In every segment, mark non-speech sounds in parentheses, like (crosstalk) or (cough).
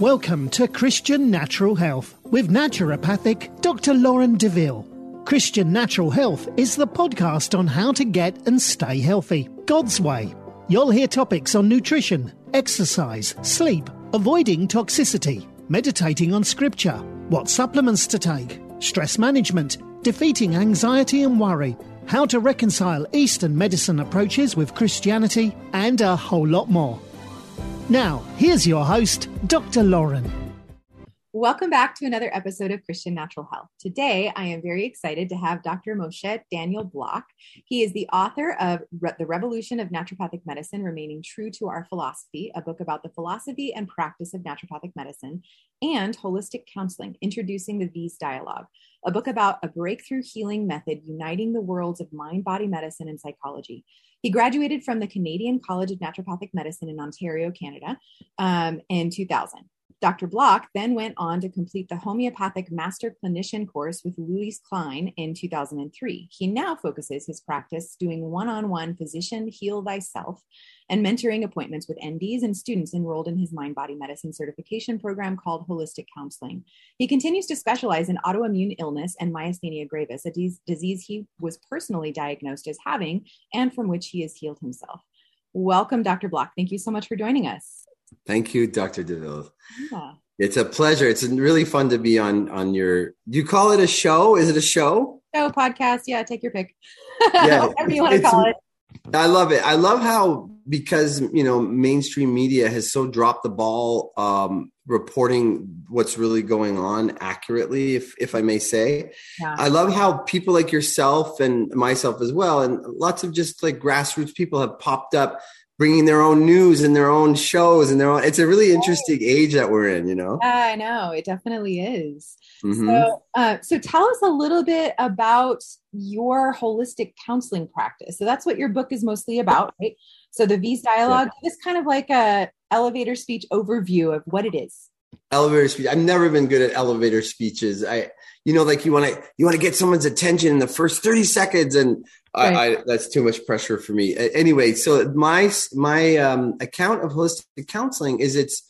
Welcome to Christian Natural Health with naturopathic Dr. Lauren DeVille. Christian Natural Health is the podcast on how to get and stay healthy, God's way. You'll hear topics on nutrition, exercise, sleep, avoiding toxicity, meditating on scripture, what supplements to take, stress management, defeating anxiety and worry, how to reconcile Eastern medicine approaches with Christianity, and a whole lot more. Now, here's your host, Dr. Lauren. Welcome back to another episode of Christian Natural Health. Today, I am very excited to have Dr. Moshe Daniel Block. He is the author of Re- The Revolution of Naturopathic Medicine Remaining True to Our Philosophy, a book about the philosophy and practice of naturopathic medicine, and Holistic Counseling, Introducing the Vis Dialogue, a book about a breakthrough healing method uniting the worlds of mind body medicine and psychology. He graduated from the Canadian College of Naturopathic Medicine in Ontario, Canada, um, in 2000. Dr. Block then went on to complete the homeopathic master clinician course with Louis Klein in 2003. He now focuses his practice doing one on one physician heal thyself and mentoring appointments with NDs and students enrolled in his mind body medicine certification program called Holistic Counseling. He continues to specialize in autoimmune illness and myasthenia gravis, a disease he was personally diagnosed as having and from which he has healed himself. Welcome, Dr. Block. Thank you so much for joining us. Thank you, Dr. DeVille. Yeah. It's a pleasure. It's really fun to be on on your. Do you call it a show? Is it a show? Show podcast. Yeah, take your pick. (laughs) Yeah, whatever you want to call it. I love it. I love how because you know mainstream media has so dropped the ball um, reporting what's really going on accurately, if if I may say. Yeah. I love how people like yourself and myself as well, and lots of just like grassroots people have popped up bringing their own news and their own shows and their own it's a really interesting age that we're in you know i know it definitely is mm-hmm. so uh, so tell us a little bit about your holistic counseling practice so that's what your book is mostly about right so the vis dialogue yeah. is kind of like a elevator speech overview of what it is elevator speech i've never been good at elevator speeches i you know like you want to you want to get someone's attention in the first 30 seconds and Right. I, I, that's too much pressure for me. Anyway, so my my um, account of holistic counseling is it's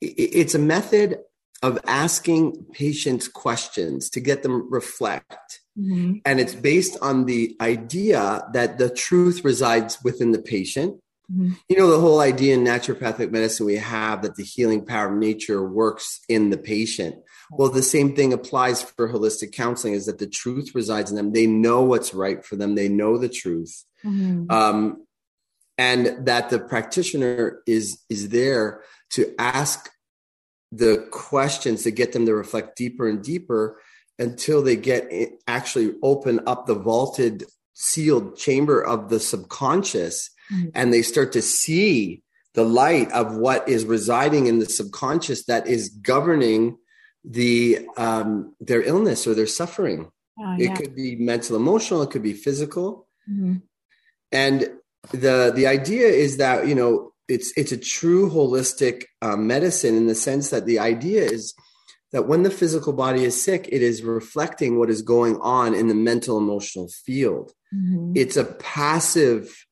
it's a method of asking patients questions to get them reflect, mm-hmm. and it's based on the idea that the truth resides within the patient. Mm-hmm. You know, the whole idea in naturopathic medicine we have that the healing power of nature works in the patient. Well, the same thing applies for holistic counseling is that the truth resides in them. They know what's right for them, they know the truth. Mm-hmm. Um, and that the practitioner is is there to ask the questions to get them to reflect deeper and deeper until they get actually open up the vaulted sealed chamber of the subconscious mm-hmm. and they start to see the light of what is residing in the subconscious that is governing the um, their illness or their suffering. Oh, yeah. It could be mental, emotional. It could be physical. Mm-hmm. And the the idea is that you know it's it's a true holistic uh, medicine in the sense that the idea is that when the physical body is sick, it is reflecting what is going on in the mental emotional field. Mm-hmm. It's a passive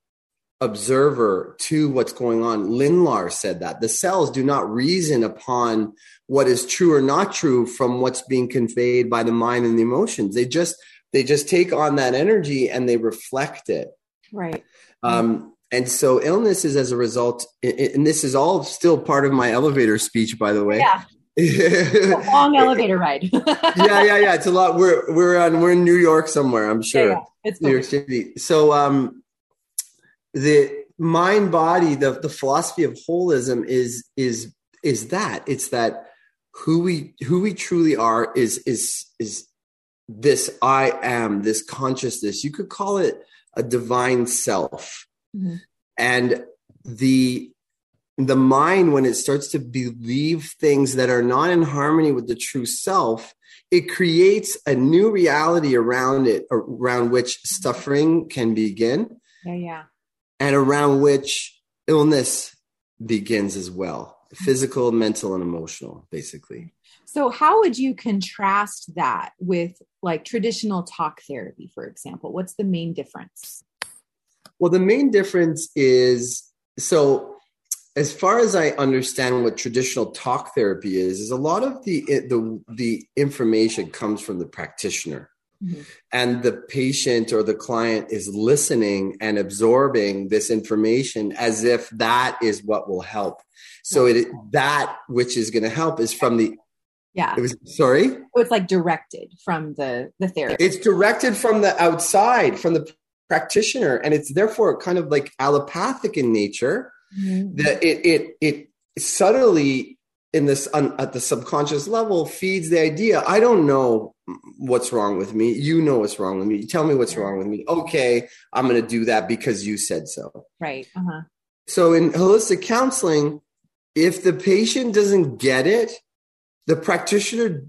observer to what's going on. Lindlahr said that the cells do not reason upon what is true or not true from what's being conveyed by the mind and the emotions. They just they just take on that energy and they reflect it. Right. Um, and so illness is as a result, and this is all still part of my elevator speech, by the way. Yeah. a long elevator ride. (laughs) yeah, yeah, yeah. It's a lot. We're we're on we're in New York somewhere, I'm sure. Yeah, yeah. It's New York City. So um the mind body the the philosophy of holism is is is that it's that who we who we truly are is is is this i am this consciousness you could call it a divine self mm-hmm. and the the mind when it starts to believe things that are not in harmony with the true self it creates a new reality around it around which suffering can begin yeah yeah and around which illness begins as well physical, mental, and emotional, basically. So, how would you contrast that with like traditional talk therapy, for example? What's the main difference? Well, the main difference is so as far as I understand what traditional talk therapy is, is a lot of the the the information comes from the practitioner. Mm-hmm. And the patient or the client is listening and absorbing this information as if that is what will help. So it that which is going to help is from the yeah. It was sorry. So it's like directed from the the therapist. It's directed from the outside, from the practitioner, and it's therefore kind of like allopathic in nature. Mm-hmm. That it it it subtly in this on, at the subconscious level feeds the idea. I don't know what's wrong with me. You know what's wrong with me. Tell me what's wrong with me. Okay, I'm going to do that because you said so. Right. Uh-huh. So in holistic counseling, if the patient doesn't get it the practitioner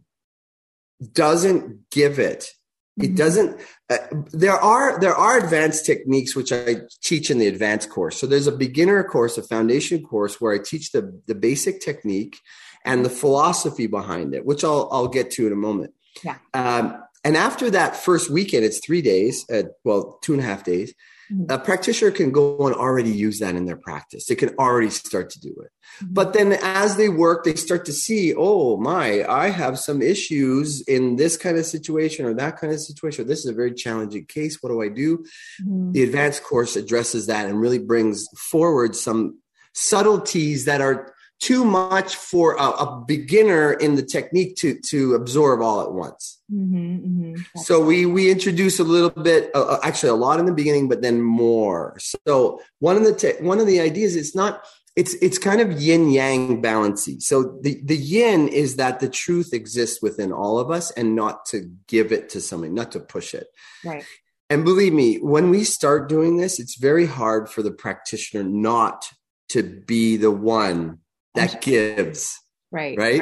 doesn't give it it mm-hmm. doesn't uh, there are there are advanced techniques which i teach in the advanced course. So there's a beginner course a foundation course where i teach the the basic technique and the philosophy behind it which i'll i'll get to in a moment. Yeah. Um, and after that first weekend it's three days uh, well two and a half days Mm-hmm. A practitioner can go and already use that in their practice. They can already start to do it. Mm-hmm. But then as they work, they start to see, oh my, I have some issues in this kind of situation or that kind of situation. This is a very challenging case. What do I do? Mm-hmm. The advanced course addresses that and really brings forward some subtleties that are too much for a, a, beginner in the technique to to absorb all at once. Mm-hmm, mm-hmm. So we we introduce a little bit, uh, uh, actually a lot in the beginning, but then more. So one of the te- one of the ideas it's not it's it's kind of yin yang balancy. So the the yin is that the truth exists within all of us, and not to give it to somebody, not to push it. Right. And believe me, when we start doing this, it's very hard for the practitioner not to be the one that gives. Right. Right.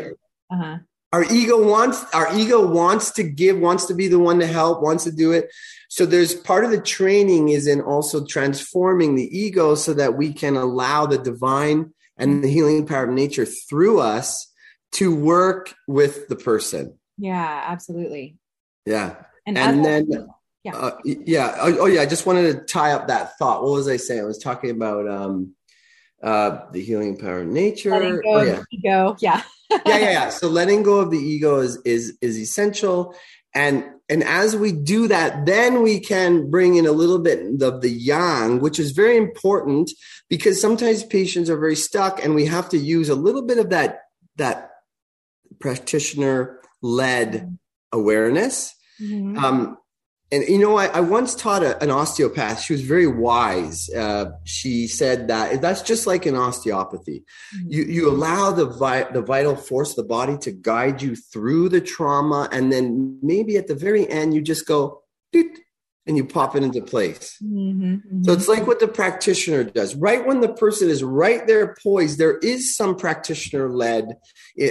Uh-huh. Our ego wants our ego wants to give, wants to be the one to help, wants to do it. So there's part of the training is in also transforming the ego so that we can allow the divine and the healing power of nature through us to work with the person. Yeah, absolutely. Yeah. And, and then yeah. Uh, yeah. Oh, oh, yeah. I just wanted to tie up that thought. What was I saying? I was talking about um uh, the healing power of nature. Letting go oh, yeah. ego. Yeah. yeah, yeah, yeah. (laughs) So letting go of the ego is is is essential. And and as we do that, then we can bring in a little bit of the yang, which is very important because sometimes patients are very stuck and we have to use a little bit of that that practitioner led awareness. Mm-hmm. Um, and you know, I, I once taught a, an osteopath. She was very wise. Uh, she said that that's just like an osteopathy. Mm-hmm. You you allow the vi- the vital force of the body to guide you through the trauma, and then maybe at the very end you just go and you pop it into place. Mm-hmm, mm-hmm. So it's like what the practitioner does. Right when the person is right there poised, there is some practitioner led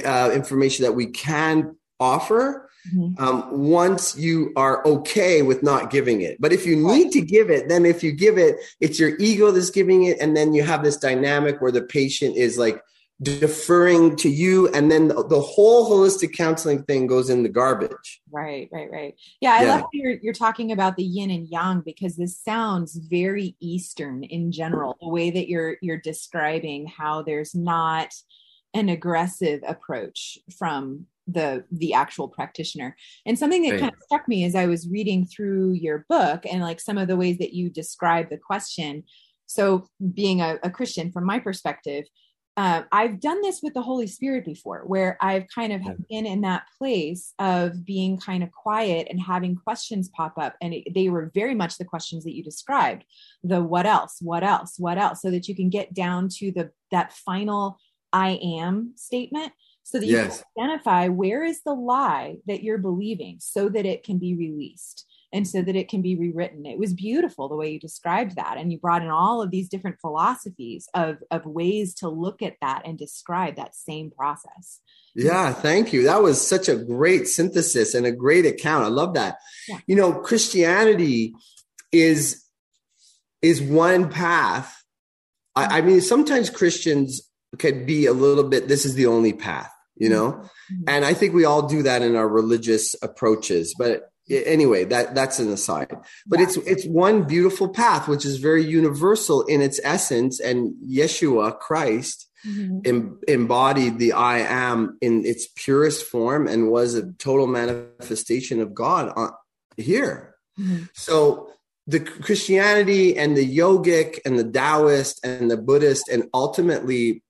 uh, information that we can offer mm-hmm. um, once you are okay with not giving it. But if you need to give it, then if you give it, it's your ego that's giving it. And then you have this dynamic where the patient is like deferring to you. And then the, the whole holistic counseling thing goes in the garbage. Right, right, right. Yeah, I yeah. love you're, you're talking about the yin and yang because this sounds very Eastern in general, the way that you're you're describing how there's not an aggressive approach from the the actual practitioner. And something that right. kind of struck me as i was reading through your book and like some of the ways that you describe the question. So being a, a christian from my perspective uh, I've done this with the Holy Spirit before, where I've kind of been in that place of being kind of quiet and having questions pop up. And it, they were very much the questions that you described. The what else, what else, what else, so that you can get down to the that final I am statement so that you yes. can identify where is the lie that you're believing so that it can be released and so that it can be rewritten. It was beautiful the way you described that. And you brought in all of these different philosophies of, of ways to look at that and describe that same process. Yeah, thank you. That was such a great synthesis and a great account. I love that. Yeah. You know, Christianity is is one path. I, I mean, sometimes Christians can be a little bit, this is the only path you know mm-hmm. and i think we all do that in our religious approaches but anyway that that's an aside but yeah. it's it's one beautiful path which is very universal in its essence and yeshua christ mm-hmm. em- embodied the I am in its purest form and was a total manifestation of God on, here. Mm-hmm. So the Christianity and the yogic and the Taoist and the Buddhist and ultimately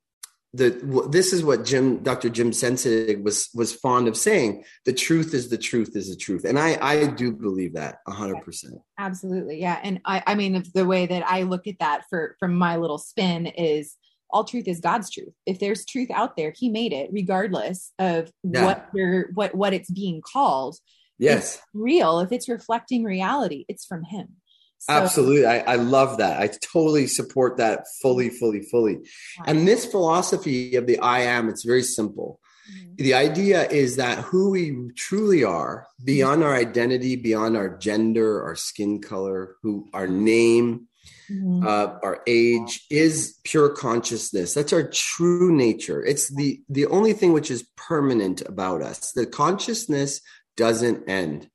the this is what Jim Dr. Jim Sensenig was was fond of saying the truth is the truth is the truth. And I I do believe that 100% absolutely yeah. And I I mean the way that I look at that for from my little spin is all truth is God's truth. If there's truth out there he made it regardless of yeah. what you're what what it's being called. Yes. Real. If it's reflecting reality it's from him so, Absolutely. I, I love that. I totally support that fully, fully, fully. And this philosophy of the I am, it's very simple. Mm-hmm. The idea is that who we truly are, beyond our identity, beyond our gender, our skin color, who our name, mm-hmm. uh, our age, is pure consciousness. That's our true nature. It's the the only thing which is permanent about us. The consciousness doesn't end.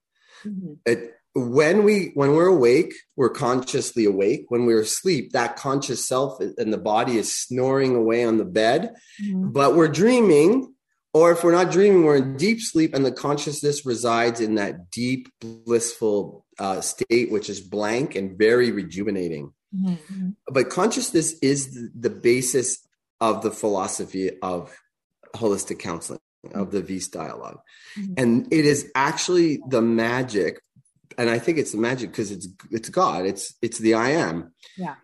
Mm-hmm. It when we when we're awake we're consciously awake when we're asleep that conscious self and the body is snoring away on the bed mm-hmm. but we're dreaming or if we're not dreaming we're in deep sleep and the consciousness resides in that deep blissful uh, state which is blank and very rejuvenating mm-hmm. but consciousness is the, basis of the philosophy of holistic counseling of the Viste dialogue. Mm-hmm. And it is actually the magic and I think it's the magic because it's it's God. It's it's the I am. Yeah.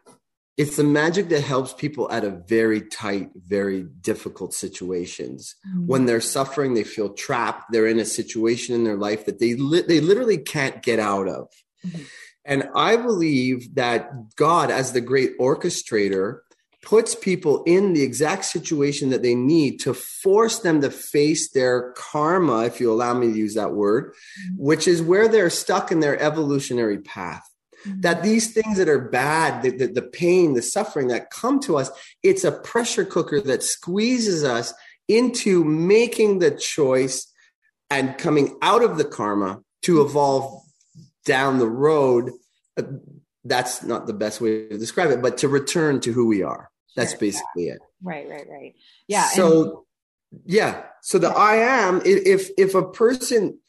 It's the magic that helps people out of very tight, very difficult situations. Mm-hmm. When they're suffering, they feel trapped. They're in a situation in their life that they li- they literally can't get out of. Mm-hmm. And I believe that God, as the great orchestrator, puts people in the exact situation that they need to force them to face their karma, if you allow me to use that word, mm-hmm. which is where they're stuck in their evolutionary path. Mm-hmm. That these things that are bad, the, the, the pain, the suffering that come to us, it's a pressure cooker that squeezes us into making the choice and coming out of the karma to mm-hmm. evolve down the road. That's not the best way to describe it, but to return to who we are. That's basically yeah. it. Right, right, right. Yeah. So, and- yeah. So the I am, if if a person,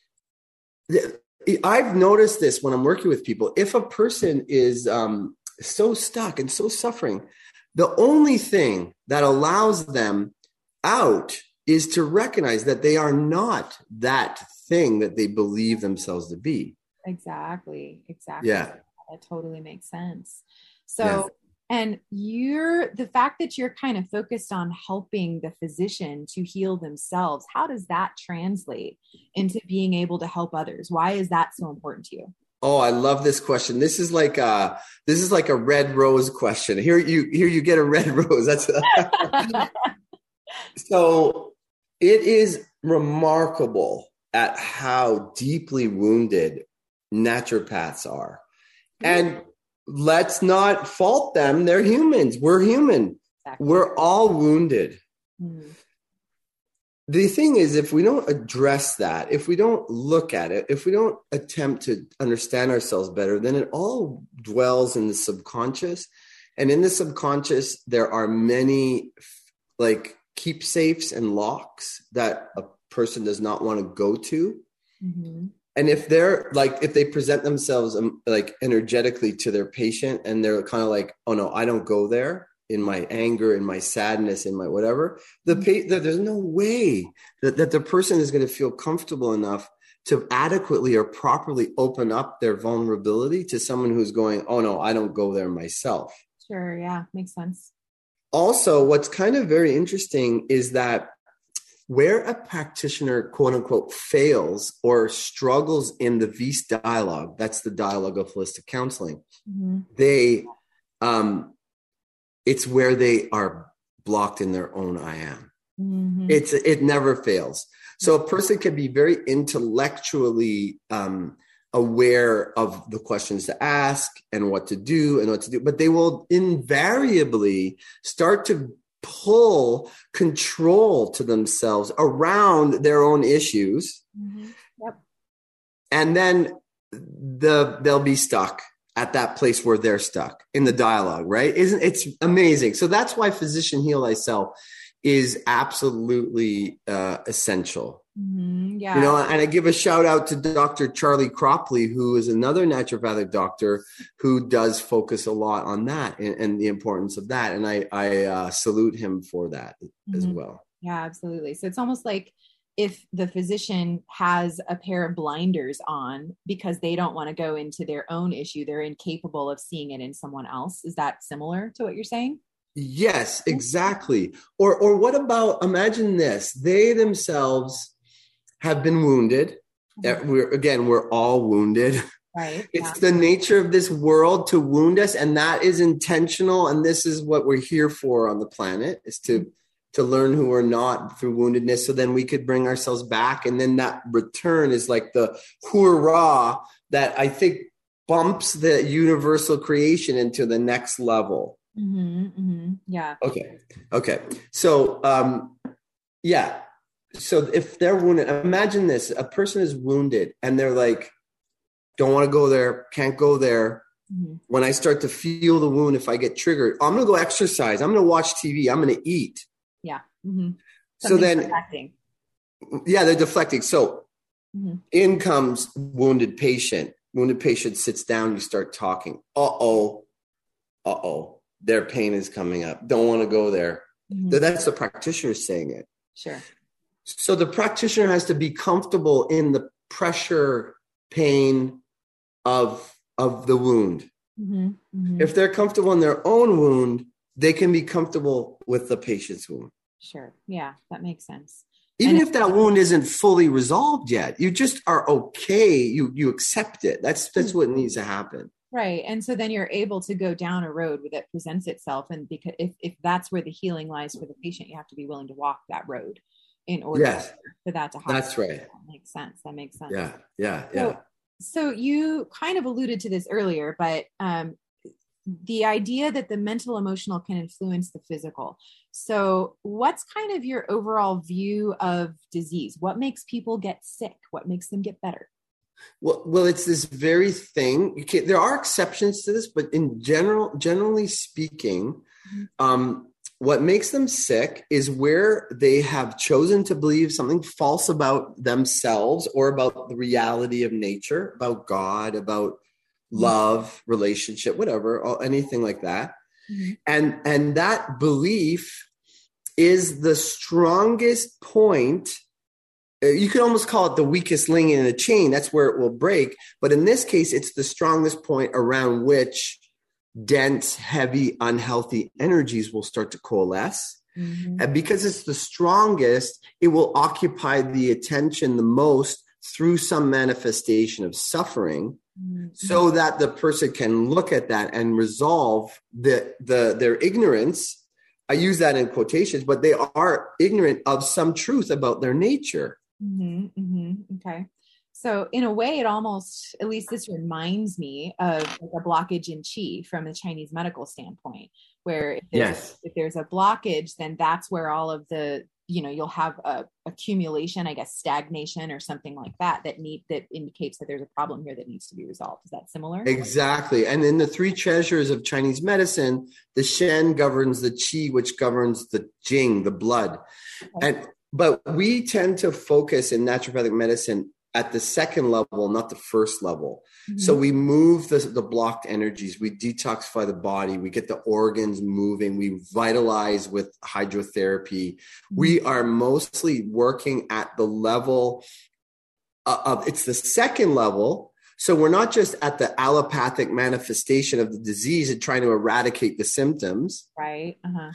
I've noticed this when I'm working with people. If a person is um, so stuck and so suffering, the only thing that allows them out is to recognize that they are not that thing that they believe themselves to be. Exactly. Exactly. Yeah. That totally makes sense. So yeah and you're the fact that you're kind of focused on helping the physician to heal themselves how does that translate into being able to help others? Why is that so important to you? Oh i love this question. This is like a this is like a red rose question. Here you here you get a red (laughs) rose. That's a (laughs) so it is remarkable at how deeply wounded naturopaths are. And let's not fault them. They're humans. We're human. Exactly. We're all wounded. Mm-hmm. The thing is, if we don't address that, if we don't look at it, if we don't attempt to understand ourselves better, then it all dwells in the subconscious. And in the subconscious, there are many like keepsakes and locks that a person does not want to go to. Mm-hmm and if they're like if they present themselves um, like energetically to their patient and they're kind of like oh no i don't go there in my anger in my sadness in my whatever the mm-hmm. there's no way that, that the person is going to feel comfortable enough to adequately or properly open up their vulnerability to someone who's going oh no i don't go there myself sure yeah makes sense also what's kind of very interesting is that where a practitioner, quote unquote, fails or struggles in the Viste dialogue, that's the dialogue of holistic counseling, mm-hmm. they, um, it's where they are blocked in their own I am. Mm-hmm. It's, it never fails. So a person can be very intellectually, um, aware of the questions to ask and what to do and what to do, but they will invariably start to pull control to themselves around their own issues. Mm-hmm. Yep. And then the they'll be stuck at that place where they're stuck in the dialogue, right? Isn't it's amazing? So that's why physician heal thyself is absolutely uh, essential. Mm-hmm. Yeah. You know, and I give a shout out to Dr. Charlie Cropley, who is another naturopathic doctor who does focus a lot on that and, and the importance of that. And I, I uh, salute him for that mm-hmm. as well. Yeah, absolutely. So it's almost like if the physician has a pair of blinders on because they don't want to go into their own issue, they're incapable of seeing it in someone else. Is that similar to what you're saying? Yes, exactly. Or or what about imagine this? They themselves have been wounded. We're again, we're all wounded. Right. (laughs) It's yeah. the nature of this world to wound us, and that is intentional. And this is what we're here for on the planet: is to to learn who we're not through woundedness, so then we could bring ourselves back. And then that return is like the hurrah that I think bumps the universal creation into the next level. Mm-hmm, mm-hmm. Yeah. Okay. Okay. So, um, yeah. So if they're wounded, imagine this: a person is wounded, and they're like, "Don't want to go there. Can't go there." Mm-hmm. When I start to feel the wound, if I get triggered, I'm going to go exercise. I'm going to watch TV. I'm going to eat. Yeah. Mm-hmm. So then, deflecting. yeah, they're deflecting. So mm-hmm. in comes wounded patient. Wounded patient sits down. You start talking. Uh oh. Uh oh their pain is coming up. Don't want to go there. Mm-hmm. That's the practitioner saying it. Sure. So the practitioner has to be comfortable in the pressure, pain of of the wound. Mm-hmm. Mm-hmm. If they're comfortable in their own wound, they can be comfortable with the patient's wound. Sure. Yeah, that makes sense. Even and if that wound isn't fully resolved yet, you just are okay. You you accept it. That's that's what needs to happen. Right. And so then you're able to go down a road that presents itself. And because if, if that's where the healing lies for the patient, you have to be willing to walk that road in order yes. for that to happen. That's right. That makes sense. That makes sense. Yeah. Yeah. Yeah. So, so you kind of alluded to this earlier, but um, the idea that the mental emotional can influence the physical. So, what's kind of your overall view of disease? What makes people get sick? What makes them get better? Well, well, it's this very thing. there are exceptions to this, but in general, generally speaking, mm-hmm. um, what makes them sick is where they have chosen to believe something false about themselves or about the reality of nature, about God, about mm-hmm. love, relationship, whatever, anything like that. Mm-hmm. And and that belief is the strongest point uh, you could almost call it the weakest link in the chain. That's where it will break. But in this case, it's the strongest point around which dense, heavy, unhealthy energies will start to coalesce. Mm-hmm. And because it's the strongest, it will occupy the attention the most through some manifestation of suffering. Mm-hmm. So that the person can look at that and resolve the, the their ignorance I use that in quotations, but they are ignorant of some truth about their nature. Mm-hmm, mm-hmm. Okay. So in a way, it almost, at least this reminds me of like a blockage in chi from the Chinese medical standpoint, where if there's, yes. if there's a blockage, then that's where all of the, you know, you'll have a accumulation, I guess, stagnation or something like that that need that indicates that there's a problem here that needs to be resolved. Is that similar? Exactly. And in the three treasures of Chinese medicine, the Shen governs the Qi, which governs the Jing, the blood. Okay. And but we tend to focus in naturopathic medicine at the second level, not the first level. Mm-hmm. So we move the, the blocked energies, we detoxify the body, we get the organs moving, we vitalize with hydrotherapy. Mm-hmm. We are mostly working at the level of it's the second level. So we're not just at the allopathic manifestation of the disease and trying to eradicate the symptoms. Right. Uh-huh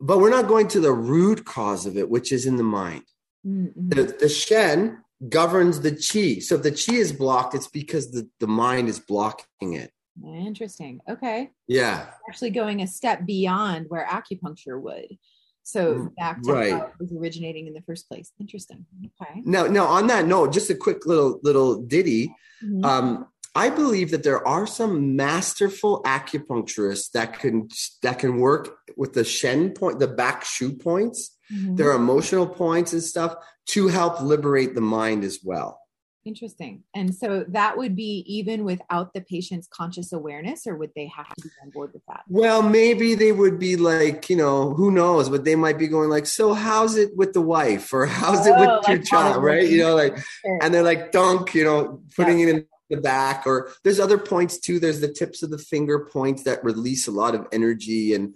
but we're not going to the root cause of it, which is in the mind. Mm-hmm. The, the Shen governs the chi. So if the chi is blocked, it's because the, the mind is blocking it. Interesting. Okay. Yeah. Actually going a step beyond where acupuncture would. So mm, back to right. how it was originating in the first place. Interesting. Okay. Now, now on that note, just a quick little little ditty. Mm-hmm. Um, I believe that there are some masterful acupuncturists that can that can work with the shen point, the back shu points, mm-hmm. their emotional points and stuff to help liberate the mind as well. Interesting. And so that would be even without the patient's conscious awareness, or would they have to be on board with that? Well, maybe they would be like, you know, who knows, but they might be going like, so how's it with the wife or (laughs) how's oh, it with like your child, right? You know, like, and they're like, dunk, you know, putting yeah. it in the back or there's other points too there's the tips of the finger points that release a lot of energy and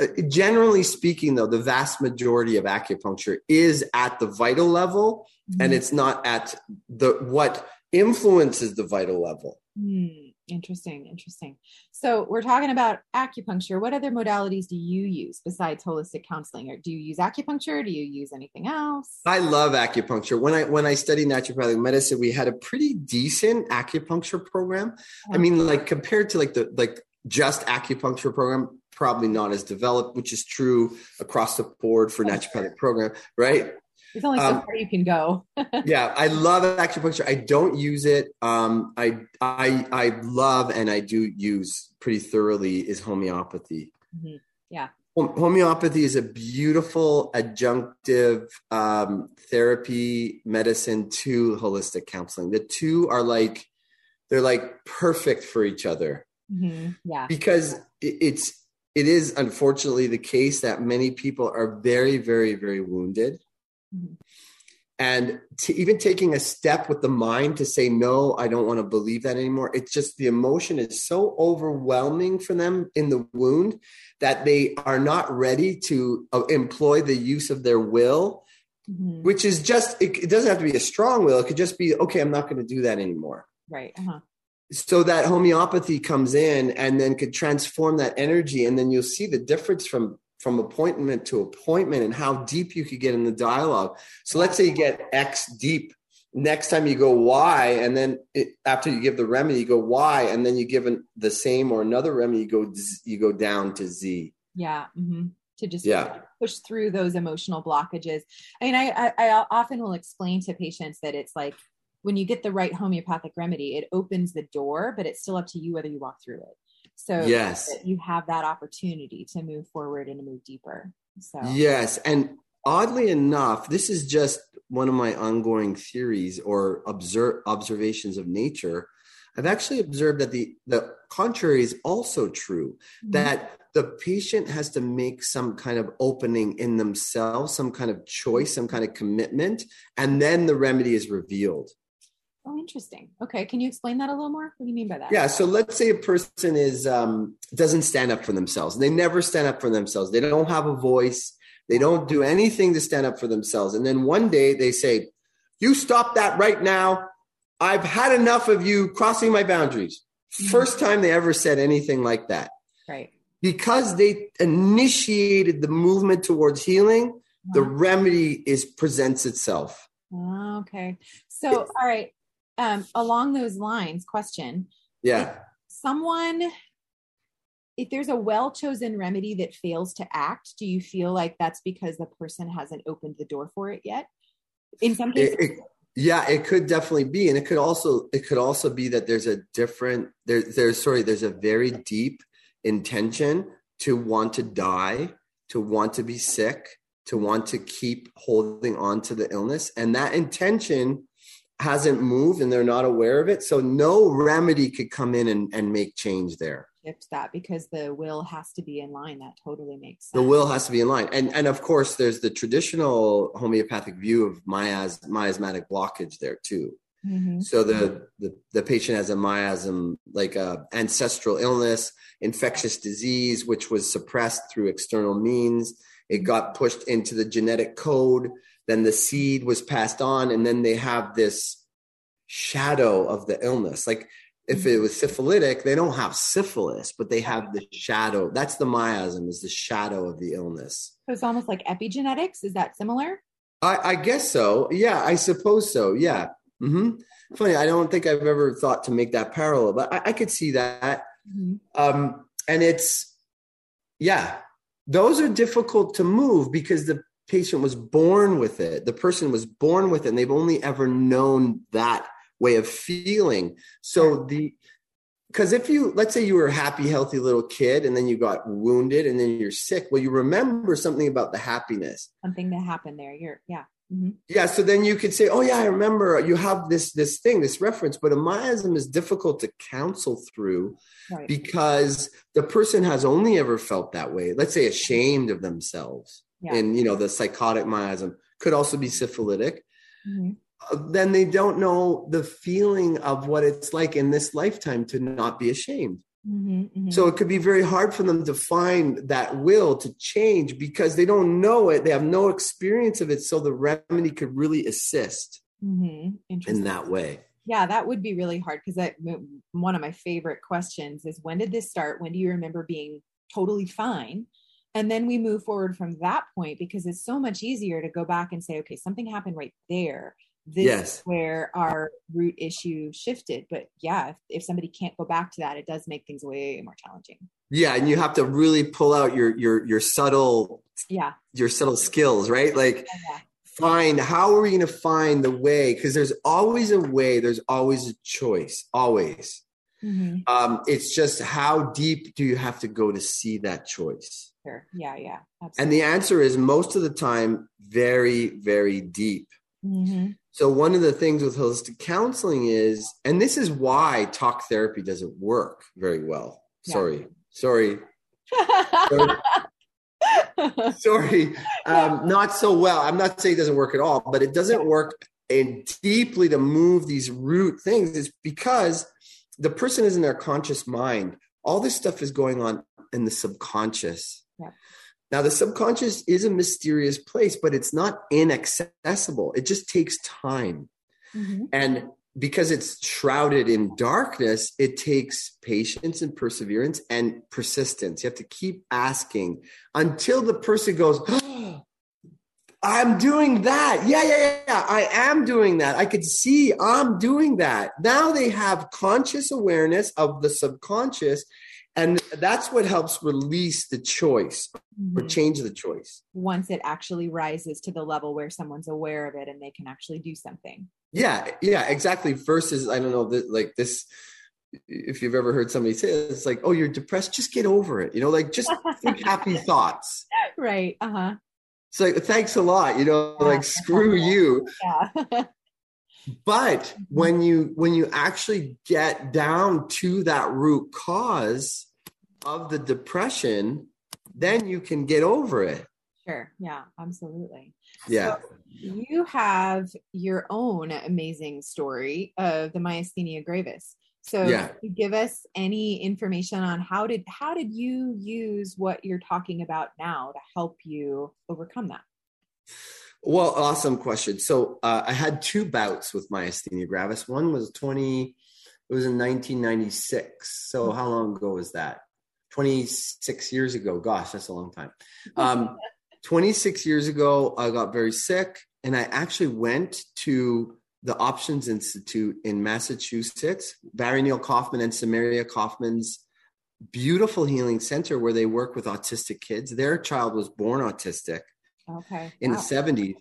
uh, generally speaking though the vast majority of acupuncture is at the vital level mm-hmm. and it's not at the what influences the vital level mm. Interesting, interesting. So we're talking about acupuncture. What other modalities do you use besides holistic counseling? Or do you use acupuncture? Do you use anything else? I love acupuncture. When I when I studied naturopathic medicine, we had a pretty decent acupuncture program. I uh-huh. mean, like compared to like the like just acupuncture program, probably not as developed, which is true across the board for naturopathic program, right? There's only so um, far you can go. (laughs) yeah, I love acupuncture. I don't use it. Um, I I I love and I do use pretty thoroughly is homeopathy. Mm-hmm. Yeah. Homeopathy is a beautiful adjunctive um, therapy medicine to holistic counseling. The two are like they're like perfect for each other. Mm-hmm. Yeah. Because it's it is unfortunately the case that many people are very very very wounded Mm-hmm. And to even taking a step with the mind to say, no, I don't want to believe that anymore. It's just the emotion is so overwhelming for them in the wound that they are not ready to uh, employ the use of their will, mm-hmm. which is just, it, it, doesn't have to be a strong will. It could just be, okay, I'm not going to do that anymore. Right. Uh-huh so that homeopathy comes in and then could transform that energy and then you'll see the difference from from appointment to appointment and how deep you could get in the dialogue. So let's say you get X deep. Next time you go Y, and then it, after you give the remedy, you go Y, and then you give an, the same or another remedy, you go you go down to Z. Yeah. Mm-hmm. To just yeah. push through those emotional blockages. I mean, I, I I often will explain to patients that it's like when you get the right homeopathic remedy, it opens the door, but it's still up to you whether you walk through it. So yes, you have that opportunity to move forward and to move deeper. So yes, and oddly enough, this is just one of my ongoing theories or observe observations of nature. I've actually observed that the the contrary is also true. Mm-hmm. That the patient has to make some kind of opening in themselves, some kind of choice, some kind of commitment, and then the remedy is revealed. Oh, interesting. Okay, can you explain that a little more? What do you mean by that? Yeah, so let's say a person is um, doesn't stand up for themselves. They never stand up for themselves. They don't have a voice. They don't do anything to stand up for themselves. And then one day they say, "You stop that right now. I've had enough of you crossing my boundaries." Mm-hmm. First time they ever said anything like that. Right. Because they initiated the movement towards healing, uh-huh. the remedy is presents itself. Oh, okay. So, all right um, along those lines, question. Yeah. If someone, if there's a well chosen remedy that fails to act, do you feel like that's because the person hasn't opened the door for it yet? In some cases. It, it, yeah, it could definitely be, and it could also it could also be that there's a different there there's sorry there's a very deep intention to want to die, to want to be sick, to want to keep holding on to the illness, and that intention hasn't moved and they're not aware of it. So no remedy could come in and, and make change there. Shift that because the will has to be in line. That totally makes sense. The will has to be in line. And and of course there's the traditional homeopathic view of mias, miasmatic blockage there too. Mm-hmm. So the, the the patient has a miasm, like a ancestral illness, infectious disease, which was suppressed through external means. It got pushed into the genetic code then the seed was passed on and then they have this shadow of the illness. Like if it was syphilitic they don't have syphilis but they have the shadow. That's the miasm is the shadow of the illness. So it's almost like epigenetics? Is that similar? I, I guess so. Yeah i suppose so. Yeah. Mm-hmm. funny i don't think i've ever thought to make that parallel but i, I could see that. Mm-hmm. um, and it's yeah those are difficult to move because the patient was born with it. The person was born with it, and they've only ever known that way of feeling. So the because if you let's say you were a happy, healthy little kid, and then you got wounded, and then you're sick, well, you remember something about the happiness. Something that happened there. You're yeah. Mm-hmm. Yeah. So then you could say, oh yeah, I remember you have this, this thing, this reference, but a miasm is difficult to counsel through right. because the person has only ever felt that way. Let's say ashamed of themselves. Yeah. And, you know, the sycotic miasm could also be syphilitic. Mm-hmm. Uh, then they don't know the feeling of what it's like in this lifetime to not be ashamed. Mm-hmm, mm-hmm. So it could be very hard for them to find that will to change because they don't know it. They have no experience of it. So the remedy could really assist mm-hmm. in that way. Yeah, that would be really hard because one of my favorite questions is when did this start? When do you remember being totally fine? And then we move forward from that point because it's so much easier to go back and say, okay, something happened right there this yes. is where our root issue shifted. But yeah, if, if somebody can't go back to that, it does make things way more challenging. Yeah, and you have to really pull out your your your subtle yeah your subtle skills, right? Like yeah. find how are we going to find the way? Because there's always a way. There's always a choice. Always. Mm-hmm. Um, it's just how deep do you have to go to see that choice? Sure. Yeah, yeah. Absolutely. And the answer is most of the time very, very deep. Mm-hmm. So one of the things with holistic counseling is, and this is why talk therapy doesn't work very well. Yeah. Sorry, sorry. (laughs) sorry. sorry. Um, (laughs) not so well. I'm not saying it doesn't work at all, but it doesn't work and deeply to move these root things is because the person is in their conscious mind. All this stuff is going on in the subconscious. Now, the subconscious is a mysterious place, but it's not inaccessible. It just takes time. Mm-hmm. And because it's shrouded in darkness, it takes patience and perseverance and persistence. You have to keep asking until the person goes, oh, (gasps) I'm doing that. Yeah, yeah, yeah. I am doing that. I could see I'm doing that. Now they have conscious awareness of the subconscious and that's what helps release the choice mm-hmm. or change the choice. Once it actually rises to the level where someone's aware of it and they can actually do something. Yeah yeah exactly. Versus i don't know like this if you've ever heard somebody say it, it's like oh you're depressed? Just get over it. You know like just think (laughs) happy thoughts. Right uh-huh. It's like thanks a lot you know yeah, like screw you. Yeah. (laughs) But mm-hmm. when you when you actually get down to that root cause of the depression, then you can get over it. Sure. Yeah, absolutely. Yeah. So you have your own amazing story of the myasthenia gravis. So yeah. give us any information on how did how did you use what you're talking about now to help you overcome that? Well, awesome question. So uh, I had two bouts with myasthenia gravis. One was 20, it was in 1996. So how long ago was that? 26 years ago. Gosh, that's a long time. (laughs) Um, 26 years ago, I got very sick and I actually went to the Options Institute in Massachusetts, Barry Neil Kaufman and Samahria Kaufman's beautiful healing center where they work with autistic kids. Their child was born autistic okay. in wow. the 70s.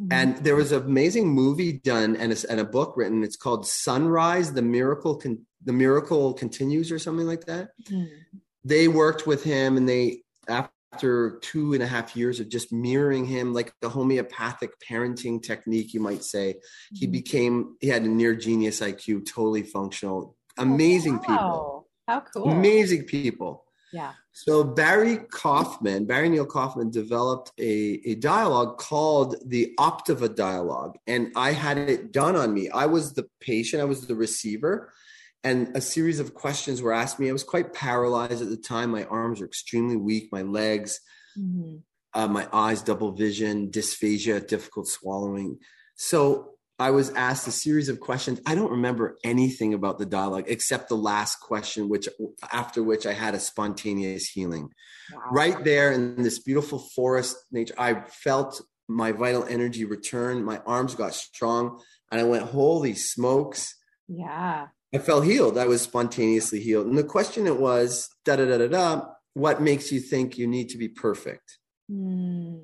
Mm-hmm. And there was an amazing movie done and a, and a book written. It's called Son-Rise: The Miracle Con- The Miracle Continues, or something like that. Mm-hmm they worked with him and they after two and a half years of just mirroring him like the homeopathic parenting technique you might say mm-hmm. he became he had a near genius iq totally functional amazing oh, wow. people. How cool. Amazing people. Yeah. So barry kaufman barry neil kaufman developed a, a dialogue called the optava dialogue and i had it done on me. I was the patient i was the receiver and a series of questions were asked me. I was quite paralyzed at the time. My arms were extremely weak, my legs, mm-hmm. uh, my eyes, double vision, dysphagia, difficult swallowing. So I was asked a series of questions. I don't remember anything about the dialogue except the last question, which after which I had a spontaneous healing. Wow. Right there in this beautiful forest nature, I felt my vital energy return. My arms got strong, and I went, "Holy smokes!" Yeah. I felt healed. I was spontaneously healed. And the question it was, da da da da da, what makes you think you need to be perfect? Mm.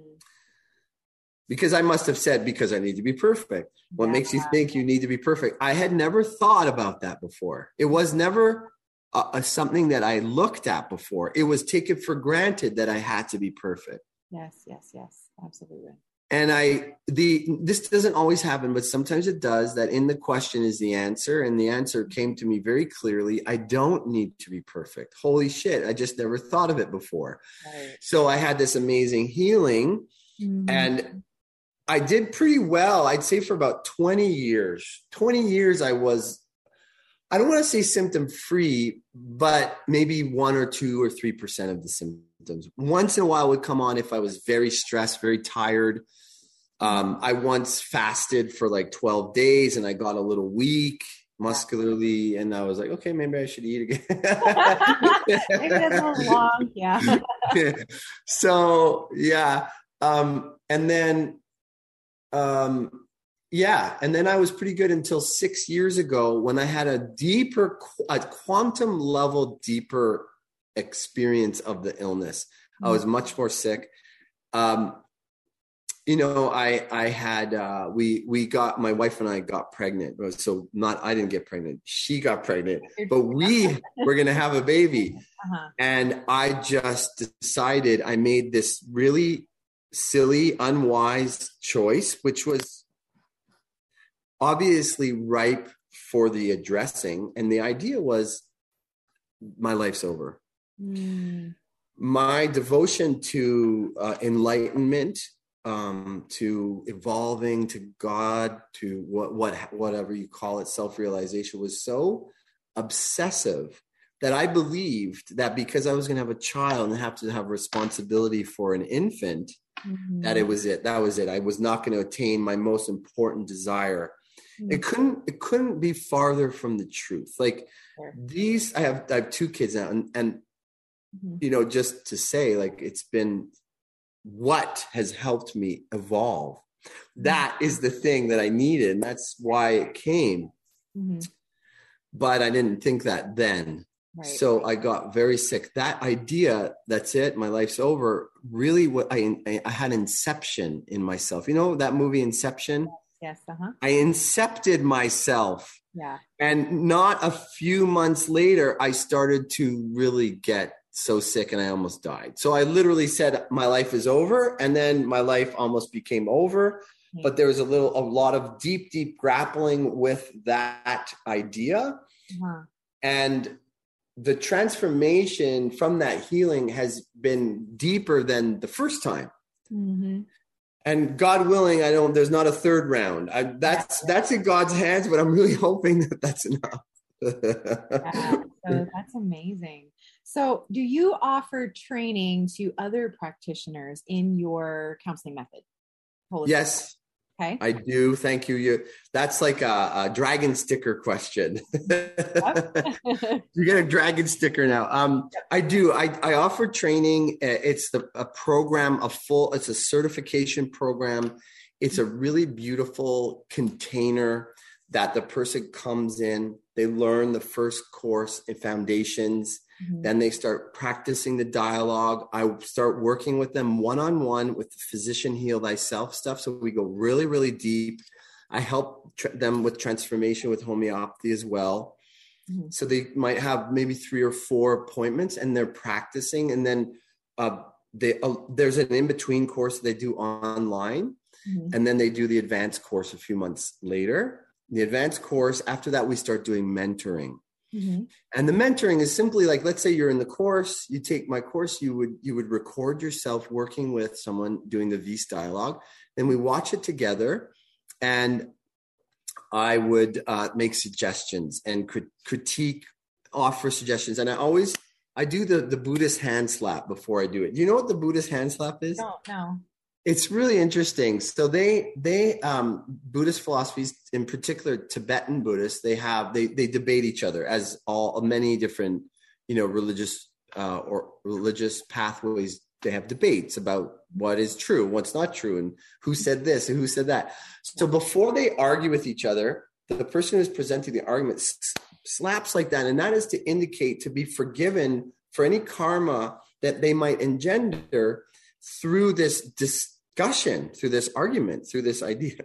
Because I must have said, because I need to be perfect. What yeah. makes you think you need to be perfect? I had never thought about that before. It was never a, a, something that I looked at before. It was taken for granted that I had to be perfect. Yes, yes, yes, absolutely. And I the this doesn't always happen, but sometimes it does. That in the question is the answer, and the answer came to me very clearly. I don't need to be perfect. Holy shit! I just never thought of it before. Right. So I had this amazing healing, mm-hmm. and I did pretty well. I'd say for about twenty years. Twenty years, I was. I don't want to say symptom free, but maybe one or two or three percent of the symptoms. Once in a while would come on if I was very stressed, very tired um, I once fasted for like 12 days and I got a little weak muscularly and I was like, okay, maybe I should eat again. (laughs) maybe that's a long, yeah. (laughs) so yeah. Um, and then um yeah, and then I was pretty good until six years ago when I had a deeper, a quantum level deeper experience of the illness. I was much more sick. Um, you know i i had uh we we got my wife and i got pregnant so not i didn't get pregnant she got pregnant (laughs) but we were gonna have a baby uh-huh. and i just decided i made this really silly unwise choice which was obviously ripe for the addressing and the idea was my life's over mm. my devotion to uh, enlightenment um, to evolving to God to what what whatever you call it self realization was so obsessive that I believed that because I was going to have a child and have to have responsibility for an infant, mm-hmm. that it was it. That was it. I was not going to attain my most important desire. Mm-hmm. It couldn't. It couldn't be farther from the truth. Like sure. these, I have. I have two kids now, and and mm-hmm. you know, just to say, like it's been what has helped me evolve. That is the thing that I needed. And that's why it came. Mm-hmm. But I didn't think that then. Right. So I got very sick. That idea, that's it, my life's over, really what I, I had inception in myself. You know that movie Inception? Yes, uh-huh. I incepted myself. Yeah. And not a few months later, I started to really get so sick and I almost died. So I literally said my life is over and then my life almost became over. But there was a little a lot of deep, deep grappling with that idea. Uh-huh. And the transformation from that healing has been deeper than the first time. Mm-hmm. And God willing, I don't. There's not a third round. I, that's that's in God's hands, but I'm really (laughs) hoping that that's enough. yeah, so that's amazing. So, do you offer training to other practitioners in your counseling method? Holistic? Yes. Okay. I do. Thank you. You that's like a, a dragon sticker question. (laughs) you get a dragon sticker now. Um, I do. I, I offer training. It's the a program, a full. It's a certification program. It's a really beautiful container that the person comes in. They learn the first course in foundations Mm-hmm. Then they start practicing the dialogue. I start working with them one on one with the physician heal thyself stuff. So we go really, really deep. I help tr- them with transformation with homeopathy as well. Mm-hmm. So they might have maybe three or four appointments and they're practicing. And then uh, they, uh, there's an in between course they do online. Mm-hmm. And then they do the advanced course a few months later. The advanced course, after that, we start doing mentoring. Mm-hmm. And the mentoring is simply like, let's say you're in the course, you take my course, you would you would record yourself working with someone doing the Vis dialogue, then we watch it together, and I would uh, make suggestions and crit- critique, offer suggestions, and I always I do the the Buddhist hand slap before I do it. Do you know what the Buddhist hand slap is? No, no it's really interesting. So they they um buddhist philosophies in particular tibetan buddhists they have they they debate each other as all many different you know religious uh, or religious pathways. They have debates about what is true what's not true and who said this and who said that. So before they argue with each other the person who's presenting the argument slaps like that and that is to indicate to be forgiven for any karma that they might engender through this dis- discussion, through this argument, through this idea.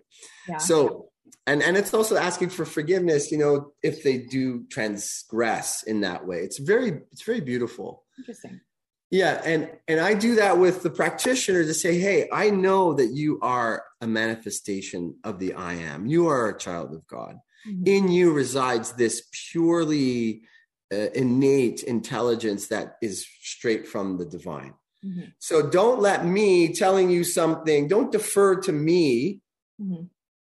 Yeah. So, and and it's also asking for forgiveness. You know, if they do transgress in that way, it's very it's very beautiful. Interesting. Yeah, and and I do that with the practitioner to say, "Hey, I know that you are a manifestation of the I am. You are a child of God. Mm-hmm. In you resides this purely uh, innate intelligence that is straight from the divine. Mm-hmm. So don't let me telling you something. Don't defer to me, mm-hmm.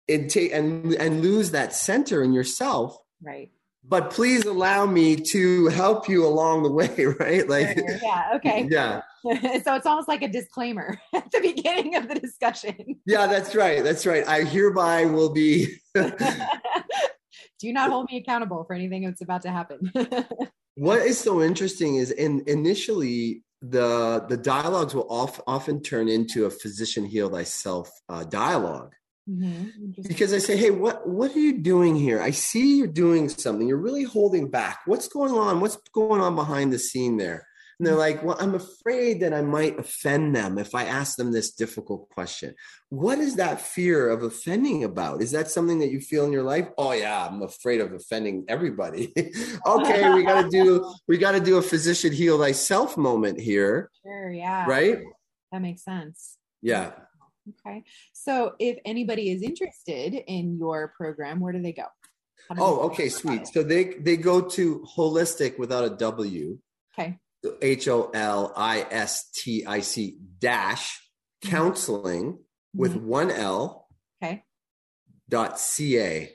and take and and lose that center in yourself. Right but please allow me to help you along the way, (laughs) right? Like, yeah, (laughs) okay. Yeah. (laughs) so it's almost like a disclaimer at the beginning of the discussion. Yeah, that's right. That's right. I hereby will be. Do not hold me accountable for anything that's about to happen. what is so interesting is in initially the the dialogues will off, often turn into a physician heal thyself uh, dialogue Mm-hmm. Because I say, hey, what what are you doing here? I see you're doing something. You're really holding back. What's going on? What's going on behind the scene there? And they're like, well, I'm afraid that I might offend them if I ask them this difficult question. What is that fear of offending about? Is that something that you feel in your life? Oh yeah, I'm afraid of offending everybody. (laughs) okay, we got to do we got to do a physician heal thyself moment here. Sure, yeah. Right? That makes sense. Yeah. Okay. So if anybody is interested in your program, where do they go? Do oh, okay, sweet. So they they go to holistic without a W. Okay. H O L I S T I C dash mm-hmm. counseling mm-hmm. with one L. Okay. Dot C A.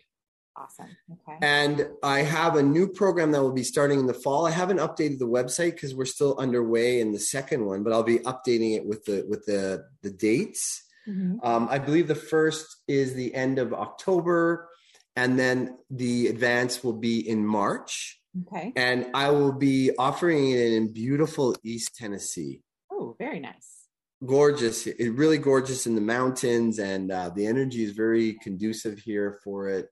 Awesome. Okay. And I have a new program that will be starting in the fall. I haven't updated the website because we're still underway in the second one, but I'll be updating it with the with the the dates. Mm-hmm. Um, I believe the first is the end of October, and then the advance will be in March. Okay. And I will be offering it in beautiful East Tennessee. Oh, very nice. Gorgeous. It really gorgeous in the mountains, and uh, the energy is very conducive here for it.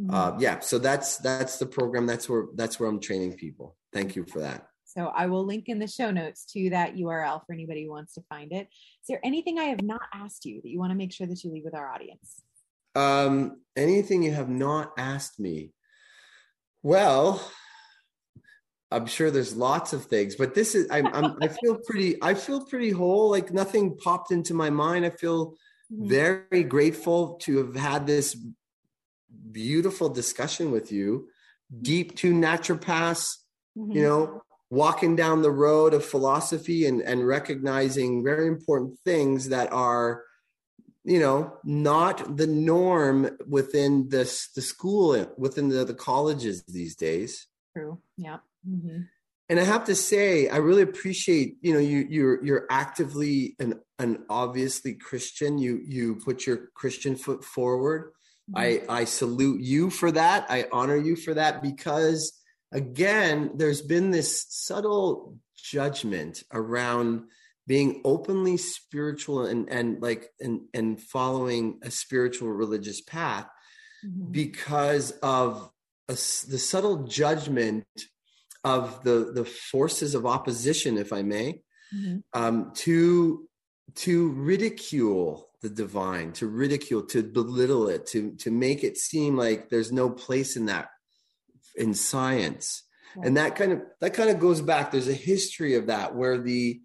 Mm-hmm. Uh, yeah, so that's that's the program. That's where that's where I'm training people. Thank you for that. So I will link in the show notes to that URL for anybody who wants to find it. Is there anything I have not asked you that you want to make sure that you leave with our audience? Um, anything you have not asked me? Well, I'm sure there's lots of things, but this is I'm, I'm I feel pretty I feel pretty whole. Like nothing popped into my mind. I feel mm-hmm. very grateful to have had this beautiful discussion with you. Deep to naturopaths, mm-hmm. you know, walking down the road of philosophy and, and recognizing very important things that are you know not the norm within this the school within the, the colleges these days true yeah mm-hmm. and i have to say i really appreciate you know you you're you're actively and and obviously christian you you put your christian foot forward mm-hmm. i i salute you for that i honor you for that because again, there's been this subtle judgment around being openly spiritual and and like and and following a spiritual religious path mm-hmm. because of a, the subtle judgment of the the forces of opposition if i may mm-hmm. um, to to ridicule the divine to ridicule to belittle it to to make it seem like there's no place in that in science. And that kind of that kind of goes back. There's a history of that where the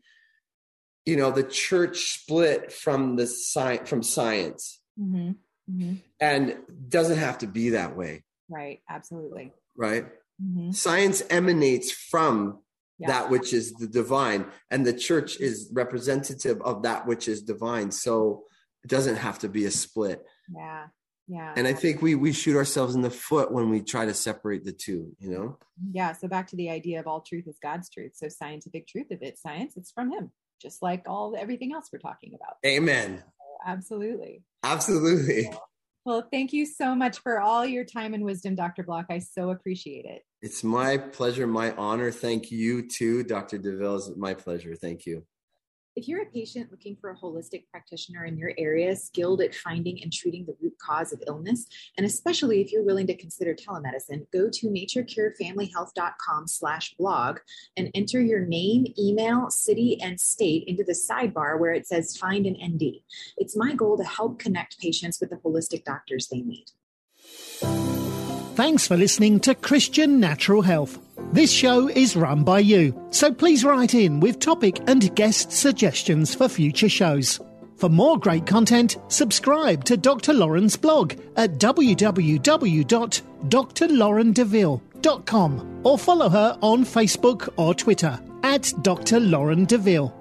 you know the church split from the science from science. Mm-hmm. Mm-hmm. and doesn't have to be that way. Right. Absolutely. Right mm-hmm. science emanates from yeah. that which is the divine and the church is representative of that which is divine so it doesn't have to be a split. Yeah yeah. And i think we we shoot ourselves in the foot when we try to separate the two you know? Yeah so back to the idea of all truth is god's truth. So scientific truth if it's science it's from him just like all everything else we're talking about. Amen. So absolutely. Absolutely well thank you so much for all your time and wisdom dr block. I so appreciate it. It's my pleasure my honor. Thank you too dr deville. It's my pleasure. Thank you if you're a patient looking for a holistic practitioner in your area skilled at finding and treating the root cause of illness, and especially if you're willing to consider telemedicine, go to naturecurefamilyhealth.com slash blog and enter your name, email, city, and state into the sidebar where it says find an ND. It's my goal to help connect patients with the holistic doctors they need. Thanks for listening to Christian Natural Health. This show is run by you, so please write in with topic and guest suggestions for future shows. For more great content, subscribe to Dr. Lauren's blog at www.drlaurendeville.com or follow her on Facebook or Twitter at Dr. Lauren Deville.